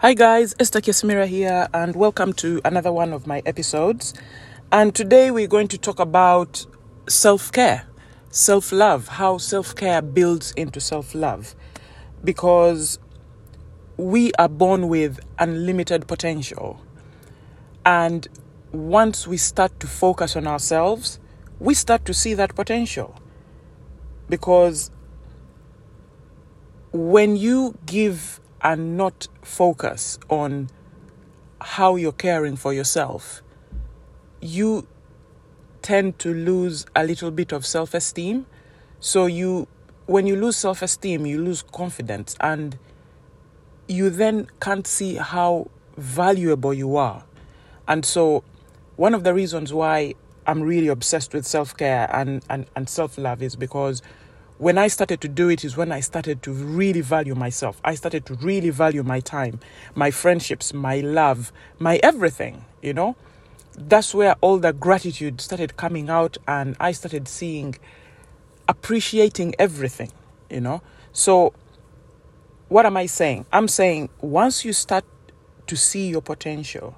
Hi guys, Esther Kesimira here, and welcome to another one of my episodes. And today we're going to talk about self care, self love, how self care builds into self love. Because we are born with unlimited potential. And once we start to focus on ourselves, we start to see that potential. Because when you give and not focus on how you're caring for yourself, you tend to lose a little bit of self esteem. So, you, when you lose self esteem, you lose confidence, and you then can't see how valuable you are. And so, one of the reasons why I'm really obsessed with self care and, and, and self love is because when I started to do it is when I started to really value myself. I started to really value my time, my friendships, my love, my everything, you know. That's where all the gratitude started coming out and I started seeing appreciating everything, you know. So what am I saying? I'm saying once you start to see your potential,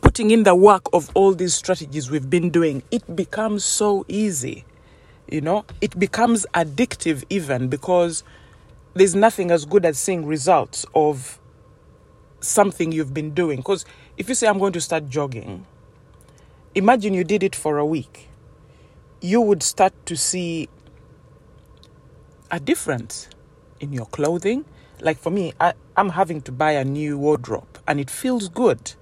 putting in the work of all these strategies we've been doing, it becomes so easy you know it becomes addictive even because there's nothing as good as seeing results of something you've been doing. Because if you say i'm going to start jogging imagine you did it for a week you would start to see a difference in your clothing. Like for me I, i'm having to buy a new wardrobe and it feels good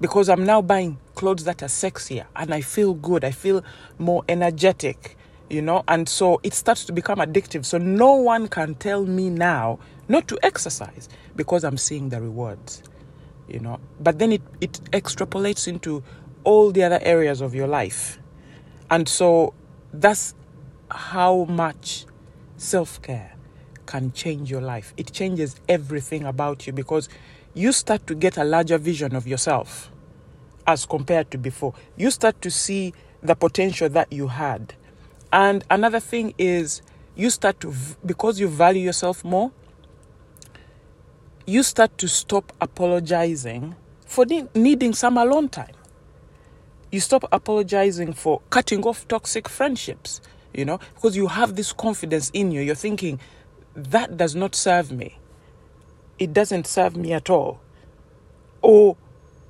because i'm now buying clothes that are sexier and i feel good. I feel more energetic you know, and so it starts to become addictive. So no one can tell me now not to exercise because I'm seeing the rewards, you know. But then it, it extrapolates into all the other areas of your life. And so that's how much self care can change your life. It changes everything about you because you start to get a larger vision of yourself as compared to before. You start to see the potential that you had and another thing is you start to, because you value yourself more, you start to stop apologizing for needing some alone time. You stop apologizing for cutting off toxic friendships, you know, because you have this confidence in you. You're thinking, that does not serve me. It doesn't serve me at all. Or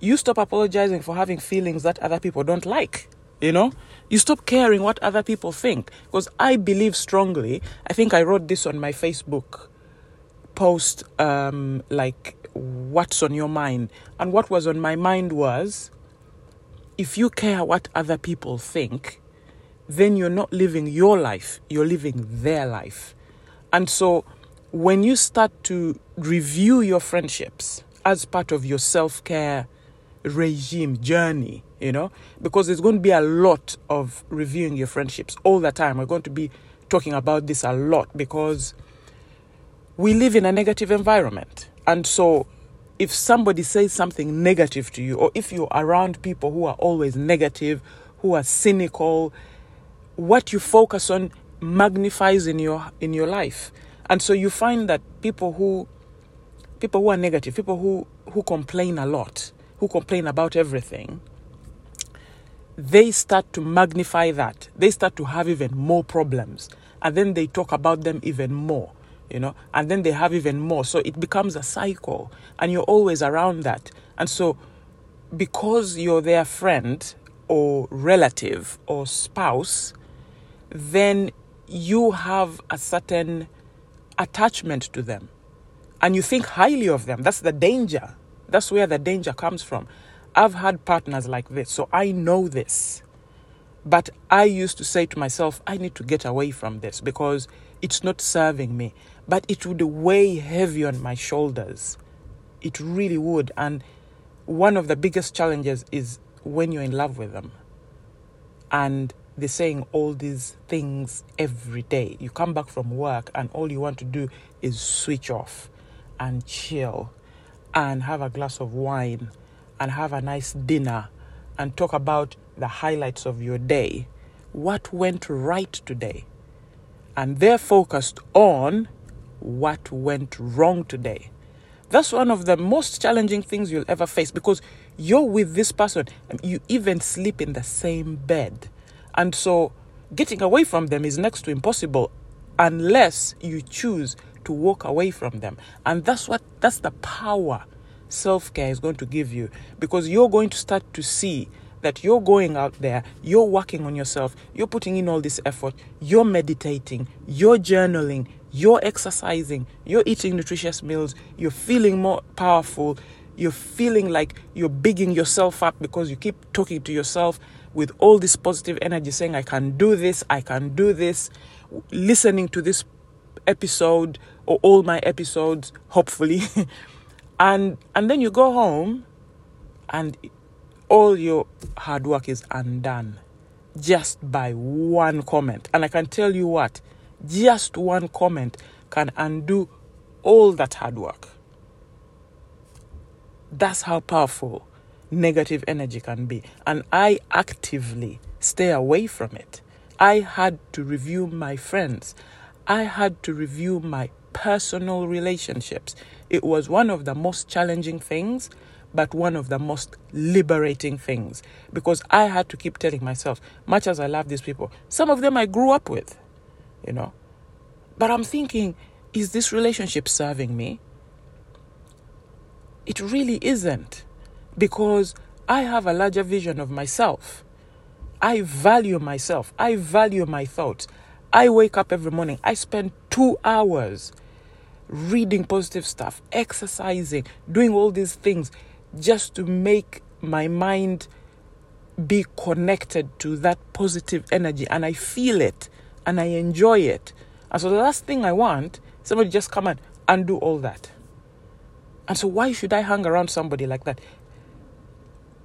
you stop apologizing for having feelings that other people don't like you know? You stop caring what other people think. Because i believe strongly i think i wrote this on my facebook post um, like what's on your mind? And what was on my mind was if you care what other people think then you're not living your life you're living their life. And so when you start to review your friendships as part of your self-care regime journey you know, because there's going to be a lot of reviewing your friendships all the time. We're going to be talking about this a lot because we live in a negative environment. And so if somebody says something negative to you, or if you're around people who are always negative, who are cynical, what you focus on magnifies in your in your life. And so you find that people who people who are negative, people who, who complain a lot, who complain about everything, they start to magnify that. They start to have even more problems. And then they talk about them even more, you know, and then they have even more. So it becomes a cycle, and you're always around that. And so, because you're their friend or relative or spouse, then you have a certain attachment to them and you think highly of them. That's the danger. That's where the danger comes from. I've had partners like this, so I know this. But I used to say to myself, I need to get away from this because it's not serving me. But it would weigh heavy on my shoulders. It really would. And one of the biggest challenges is when you're in love with them and they're saying all these things every day. You come back from work and all you want to do is switch off and chill and have a glass of wine and have a nice dinner and talk about the highlights of your day. What went right today? And they're focused on what went wrong today. That's one of the most challenging things you'll ever face because you're with this person. You even sleep in the same bed. And so getting away from them is next to impossible unless you choose to walk away from them. And that's what that's the power self-care is going to give you because you're going to start to see that you're going out there, you're working on yourself, you're putting in all this effort, you're meditating, you're journaling, you're exercising, you're eating nutritious meals, you're feeling more powerful, you're feeling like you're bigging yourself up because you keep talking to yourself with all this positive energy saying, I can do this, I can do this, listening to this episode or all my episodes, hopefully. and and then you go home and all your hard work is undone just by one comment. And I can tell you what, just one comment can undo all that hard work. That's how powerful negative energy can be. And I actively stay away from it. I had to review my friends. I had to review my personal relationships. It was one of the most challenging things, but one of the most liberating things because I had to keep telling myself, much as I love these people, some of them I grew up with, you know. But I'm thinking, is this relationship serving me? It really isn't because I have a larger vision of myself. I value myself. I value my thoughts. I wake up every morning. I spend two hours reading positive stuff, exercising, doing all these things just to make my mind be connected to that positive energy and I feel it and I enjoy it. And so the last thing I want, somebody just come and undo all that. And so why should I hang around somebody like that?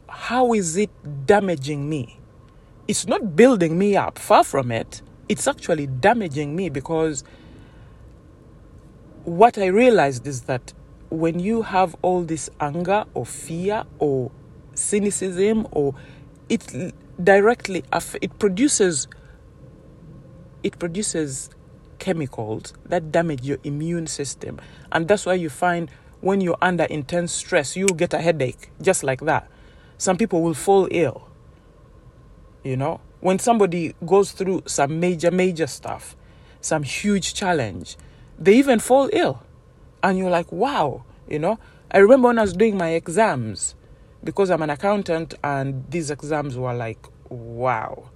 How is it damaging me? It's not building me up, far from it. It's actually damaging me because what I realized is that when you have all this anger or fear or cynicism or it directly it produces it produces chemicals that damage your immune system. And that's why you find when you're under intense stress you'll get a headache just like that. Some people will fall ill you know when somebody goes through some major major stuff some huge challenge they even fall ill. And you're like wow you know? I remember when i was doing my exams because i'm an accountant and these exams were like wow.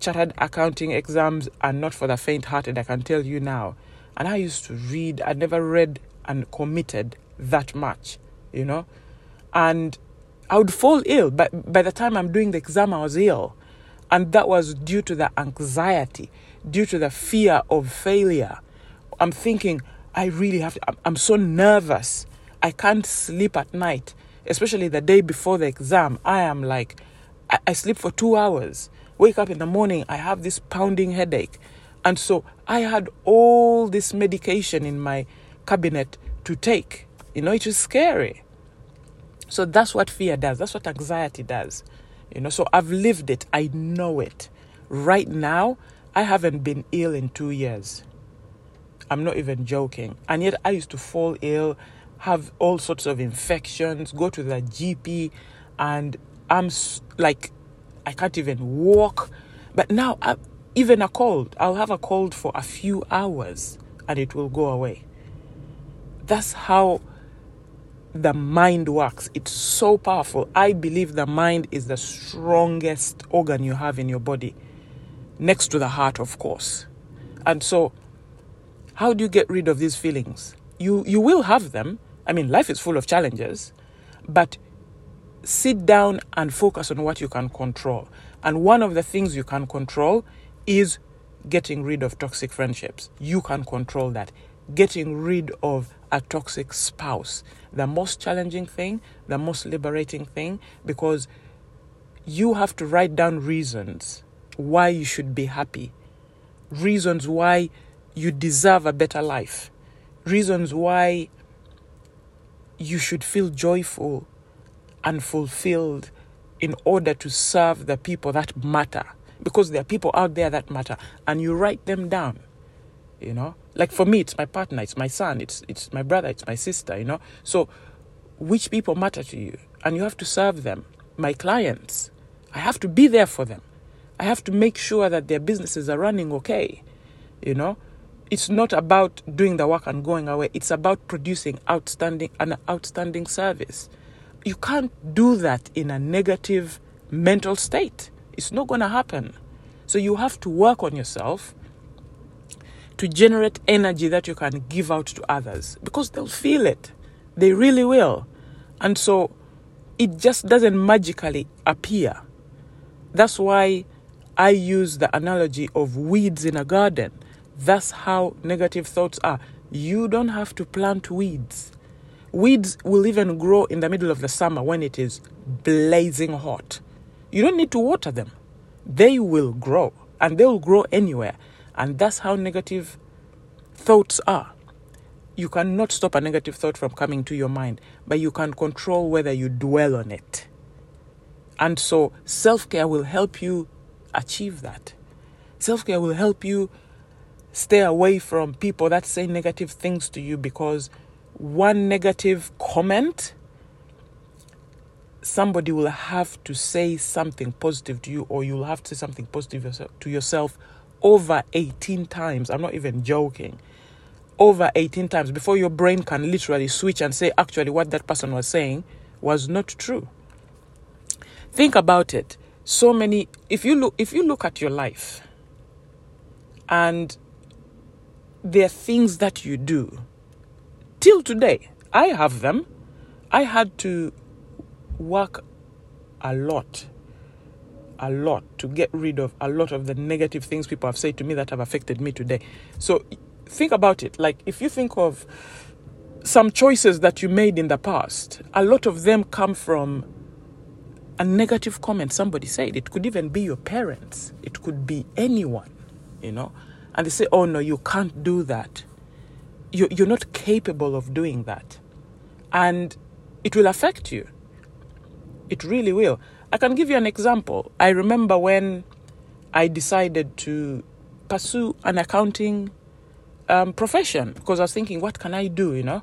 Chartered accounting exams are not for the faint hearted i can tell you now. And i used to read i never read and committed that much you know? And i would fall ill. But by the time i'm doing the exam i was ill and that was due to the anxiety due to the fear of failure I'm thinking, I really have to, I'm so nervous. I can't sleep at night, especially the day before the exam. I am like, I, I sleep for two hours. Wake up in the morning, I have this pounding headache. And so I had all this medication in my cabinet to take. You know, it was scary. So that's what fear does. That's what anxiety does. You know, so I've lived it. I know it. Right now, I haven't been ill in two years. I'm not even joking. And yet I used to fall ill, have all sorts of infections, go to the GP, and I'm like, I can't even walk. But now, I, even a cold, I'll have a cold for a few hours and it will go away. That's how the mind works. It's so powerful. I believe the mind is the strongest organ you have in your body, next to the heart, of course. And so how do you get rid of these feelings? You, you will have them. I mean, life is full of challenges, but sit down and focus on what you can control. And one of the things you can control is getting rid of toxic friendships. You can control that. Getting rid of a toxic spouse. The most challenging thing, the most liberating thing, because you have to write down reasons why you should be happy, reasons why you deserve a better life, reasons why you should feel joyful and fulfilled in order to serve the people that matter. Because there are people out there that matter, and you write them down. You know, like for me, it's my partner, it's my son, it's it's my brother, it's my sister. You know, so which people matter to you, and you have to serve them. My clients, I have to be there for them. I have to make sure that their businesses are running okay. You know, it's not about doing the work and going away. It's about producing outstanding an outstanding service. You can't do that in a negative mental state. It's not going to happen. So you have to work on yourself to generate energy that you can give out to others because they'll feel it. They really will. And so it just doesn't magically appear. That's why I use the analogy of weeds in a garden. That's how negative thoughts are. You don't have to plant weeds. Weeds will even grow in the middle of the summer when it is blazing hot. You don't need to water them. They will grow and they will grow anywhere. And that's how negative thoughts are. You cannot stop a negative thought from coming to your mind, but you can control whether you dwell on it. And so self care will help you achieve that. Self care will help you stay away from people that say negative things to you because one negative comment, somebody will have to say something positive to you, or you'll have to say something positive to yourself over 18 times. I'm not even joking. Over 18 times before your brain can literally switch and say, actually, what that person was saying was not true. Think about it. So many if you look if you look at your life and there are things that you do till today. I have them. I had to work a lot a lot to get rid of a lot of the negative things people have said to me that have affected me today. So think about it. Like if you think of some choices that you made in the past, a lot of them come from a negative comment somebody said. It could even be your parents, it could be anyone, you know. And they say, oh no, you can't do that. You're, you're not capable of doing that. And it will affect you. It really will. I can give you an example. I remember when I decided to pursue an accounting um, profession because I was thinking, what can I do? You know,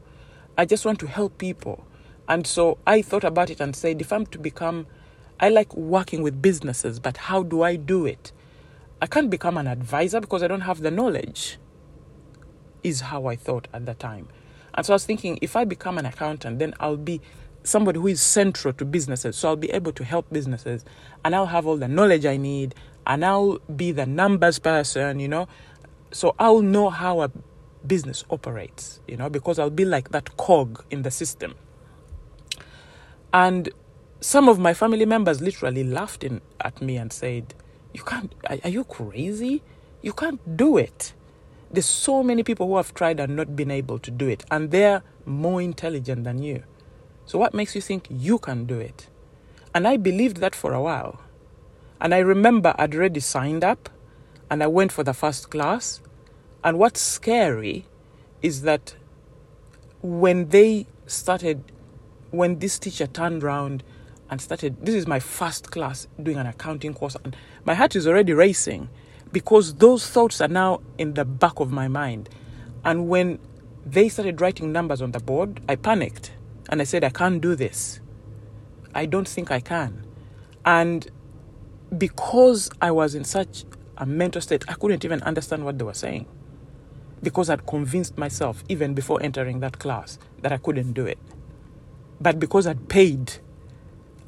I just want to help people. And so I thought about it and said, if I'm to become, I like working with businesses, but how do I do it? I can't become an advisor because I don't have the knowledge, is how I thought at the time. And so I was thinking, if I become an accountant, then I'll be somebody who is central to businesses. So I'll be able to help businesses and I'll have all the knowledge I need and I'll be the numbers person, you know. So I'll know how a business operates, you know, because I'll be like that cog in the system. And some of my family members literally laughed in, at me and said, You can't, are, are you crazy? You can't do it. There's so many people who have tried and not been able to do it, and they're more intelligent than you. So, what makes you think you can do it? And I believed that for a while. And I remember I'd already signed up and I went for the first class. And what's scary is that when they started, when this teacher turned around and started, this is my first class doing an accounting course, and my heart is already racing because those thoughts are now in the back of my mind. And when they started writing numbers on the board, I panicked and I said, I can't do this. I don't think I can. And because I was in such a mental state, I couldn't even understand what they were saying. Because I'd convinced myself, even before entering that class, that I couldn't do it. But because I'd paid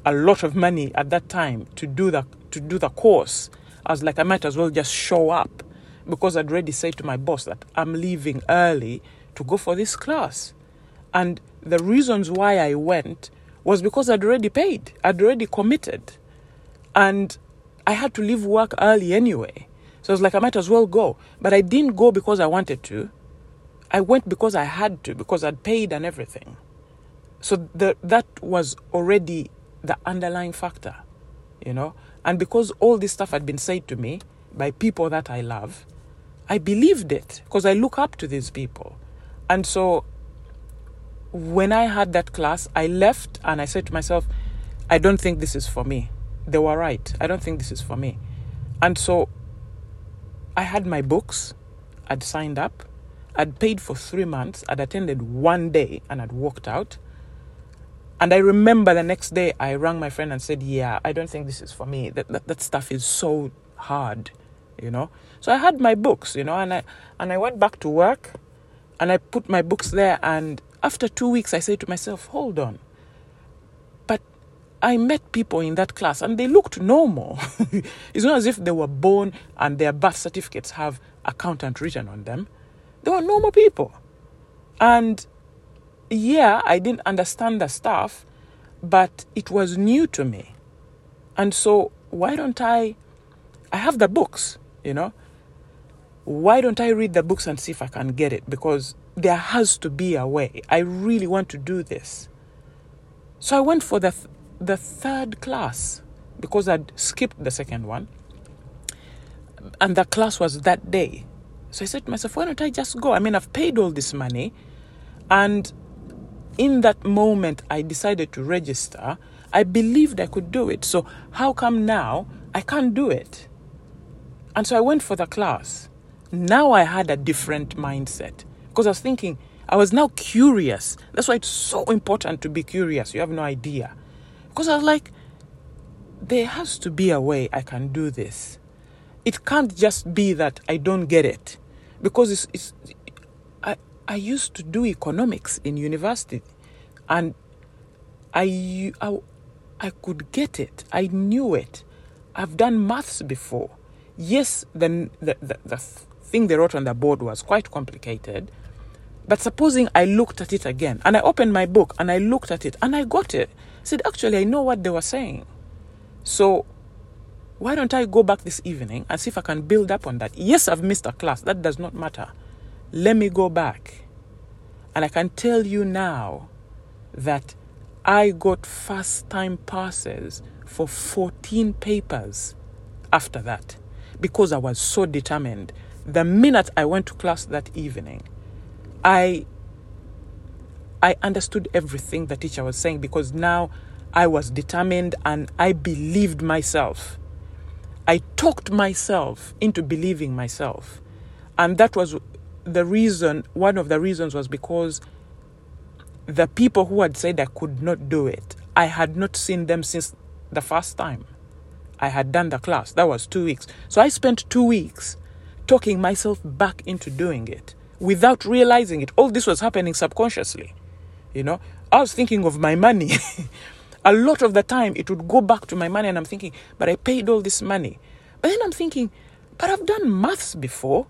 a lot of money at that time to do the to do the course, I was like, I might as well just show up because I'd already said to my boss that I'm leaving early to go for this class. And the reasons why I went was because I'd already paid, I'd already committed. And I had to leave work early anyway. So I was like, I might as well go. But I didn't go because I wanted to. I went because I had to, because I'd paid and everything. So the, that was already the underlying factor, you know. And because all this stuff had been said to me by people that I love, I believed it because I look up to these people. And so when I had that class, I left and I said to myself, I don't think this is for me. They were right. I don't think this is for me. And so I had my books I'd signed up, I'd paid for three months, I'd attended one day, and I'd walked out. And I remember the next day I rang my friend and said, Yeah, I don't think this is for me. That, that, that stuff is so hard, you know. So I had my books, you know, and I and I went back to work and I put my books there and after two weeks I said to myself, Hold on. But I met people in that class and they looked normal. it's not as if they were born and their birth certificates have accountant written on them. They were normal people. And yeah, I didn't understand the stuff, but it was new to me. And so, why don't I? I have the books, you know. Why don't I read the books and see if I can get it? Because there has to be a way. I really want to do this. So I went for the th- the third class because I'd skipped the second one, and the class was that day. So I said to myself, why don't I just go? I mean, I've paid all this money, and in that moment I decided to register, I believed I could do it. So how come now I can't do it? And so I went for the class. Now I had a different mindset because I was thinking, I was now curious. That's why it's so important to be curious. You have no idea. Because I was like, there has to be a way I can do this. It can't just be that I don't get it. Because it's, it's I used to do economics in university and I, I, I could get it. I knew it. I've done maths before. Yes, the, the, the, the thing they wrote on the board was quite complicated. But supposing I looked at it again and I opened my book and I looked at it and I got it. I said, actually, I know what they were saying. So why don't I go back this evening and see if I can build up on that? Yes, I've missed a class. That does not matter. Let me go back. And I can tell you now that I got first time passes for 14 papers after that because I was so determined. The minute I went to class that evening, I I understood everything the teacher was saying because now I was determined and I believed myself. I talked myself into believing myself. And that was the reason, one of the reasons was because the people who had said I could not do it, I had not seen them since the first time I had done the class. That was two weeks. So I spent two weeks talking myself back into doing it without realizing it. All this was happening subconsciously. You know, I was thinking of my money. a lot of the time it would go back to my money, and I'm thinking, but I paid all this money. But then I'm thinking, but I've done maths before.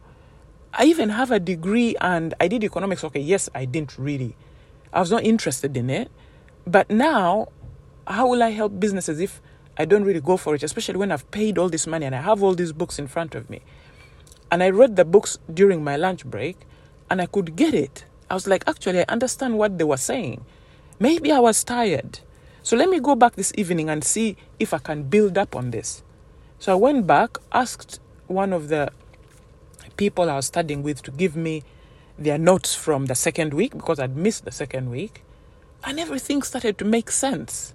I even have a degree and I did economics. Okay, yes, I didn't really. I was not interested in it. But now, how will I help businesses if I don't really go for it, especially when I've paid all this money and I have all these books in front of me? And I read the books during my lunch break and I could get it. I was like, actually, I understand what they were saying. Maybe I was tired. So let me go back this evening and see if I can build up on this. So I went back, asked one of the people I was studying with to give me their notes from the second week because I'd missed the second week. And everything started to make sense.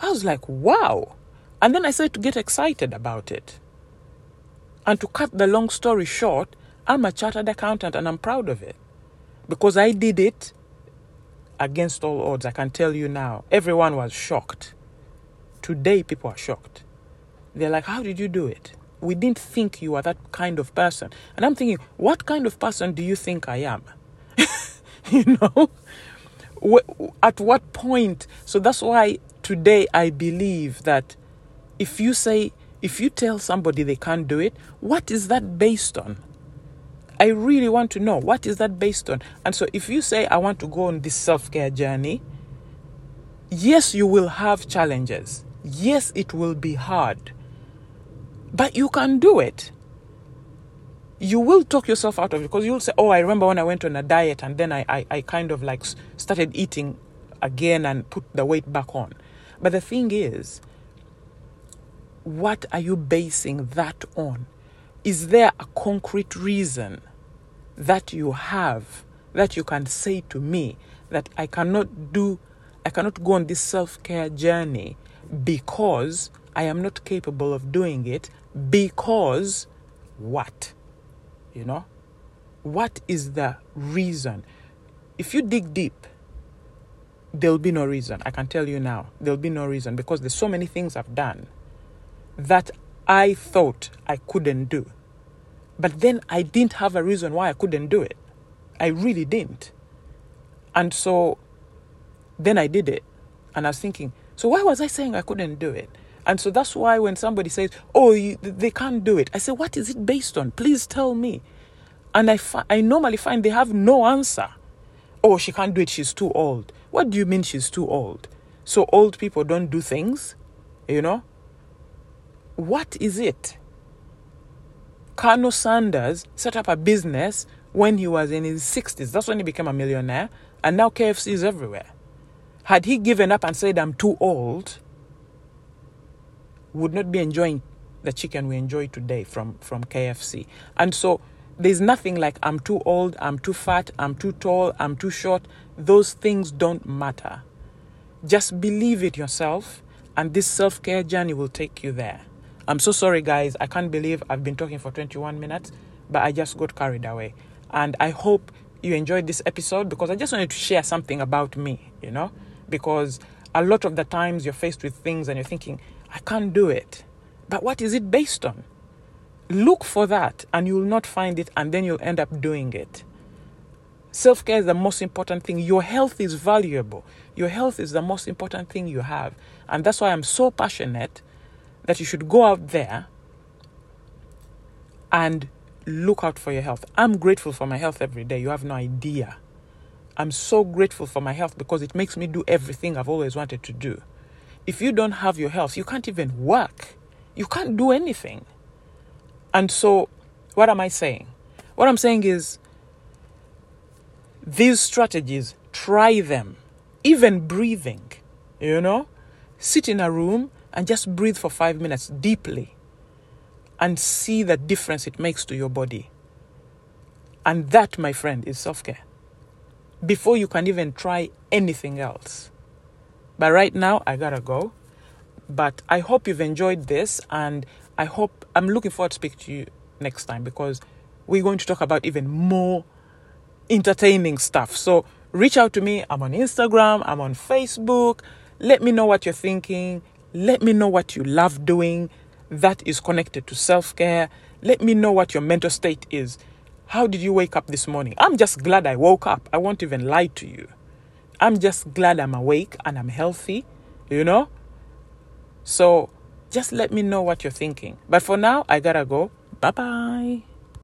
I was like, wow. And then I started to get excited about it. And to cut the long story short, I'm a chartered accountant and I'm proud of it. Because I did it against all odds. I can tell you now. Everyone was shocked. Today, people are shocked. They're like, How did you do it? we didn't think you were that kind of person. And I'm thinking, what kind of person do you think I am? you know? At what point? So that's why today I believe that if you say, if you tell somebody they can't do it, what is that based on? I really want to know what is that based on? And so if you say, I want to go on this self care journey, yes, you will have challenges. Yes, it will be hard. But you can do it. You will talk yourself out of it because you'll say, Oh, I remember when I went on a diet and then I, I, I kind of like started eating again and put the weight back on. But the thing is, what are you basing that on? Is there a concrete reason that you have that you can say to me that I cannot do, I cannot go on this self care journey because I am not capable of doing it because what? You know? What is the reason? If you dig deep, there'll be no reason. I can tell you now, there'll be no reason because there's so many things I've done that I thought I couldn't do. But then I didn't have a reason why I couldn't do it. I really didn't. And so then I did it. And I was thinking, so why was I saying I couldn't do it? And so that's why when somebody says, oh, you, they can't do it, I say, what is it based on? Please tell me. And I, fi- I normally find they have no answer. Oh, she can't do it, she's too old. What do you mean she's too old? So old people don't do things? You know? What is it? Colonel Sanders set up a business when he was in his 60s. That's when he became a millionaire. And now KFC is everywhere. Had he given up and said, I'm too old, would not be enjoying the chicken we enjoy today from, from KFC. And so there's nothing like I'm too old, I'm too fat, I'm too tall, I'm too short. Those things don't matter. Just believe it yourself, and this self care journey will take you there. I'm so sorry, guys. I can't believe I've been talking for 21 minutes, but I just got carried away. And I hope you enjoyed this episode because I just wanted to share something about me, you know? Because a lot of the times you're faced with things and you're thinking, I can't do it. But what is it based on? Look for that and you will not find it, and then you'll end up doing it. Self care is the most important thing. Your health is valuable. Your health is the most important thing you have. And that's why I'm so passionate that you should go out there and look out for your health. I'm grateful for my health every day. You have no idea. I'm so grateful for my health because it makes me do everything I've always wanted to do. If you don't have your health, you can't even work. You can't do anything. And so, what am I saying? What I'm saying is, these strategies, try them. Even breathing, you know? Sit in a room and just breathe for five minutes deeply and see the difference it makes to your body. And that, my friend, is self care. Before you can even try anything else. But right now, I gotta go. But I hope you've enjoyed this, and I hope I'm looking forward to speak to you next time because we're going to talk about even more entertaining stuff. So reach out to me. I'm on Instagram, I'm on Facebook. Let me know what you're thinking. Let me know what you love doing that is connected to self care. Let me know what your mental state is. How did you wake up this morning? I'm just glad I woke up. I won't even lie to you. I'm just glad I'm awake and I'm healthy, you know? So just let me know what you're thinking. But for now, I gotta go. Bye bye.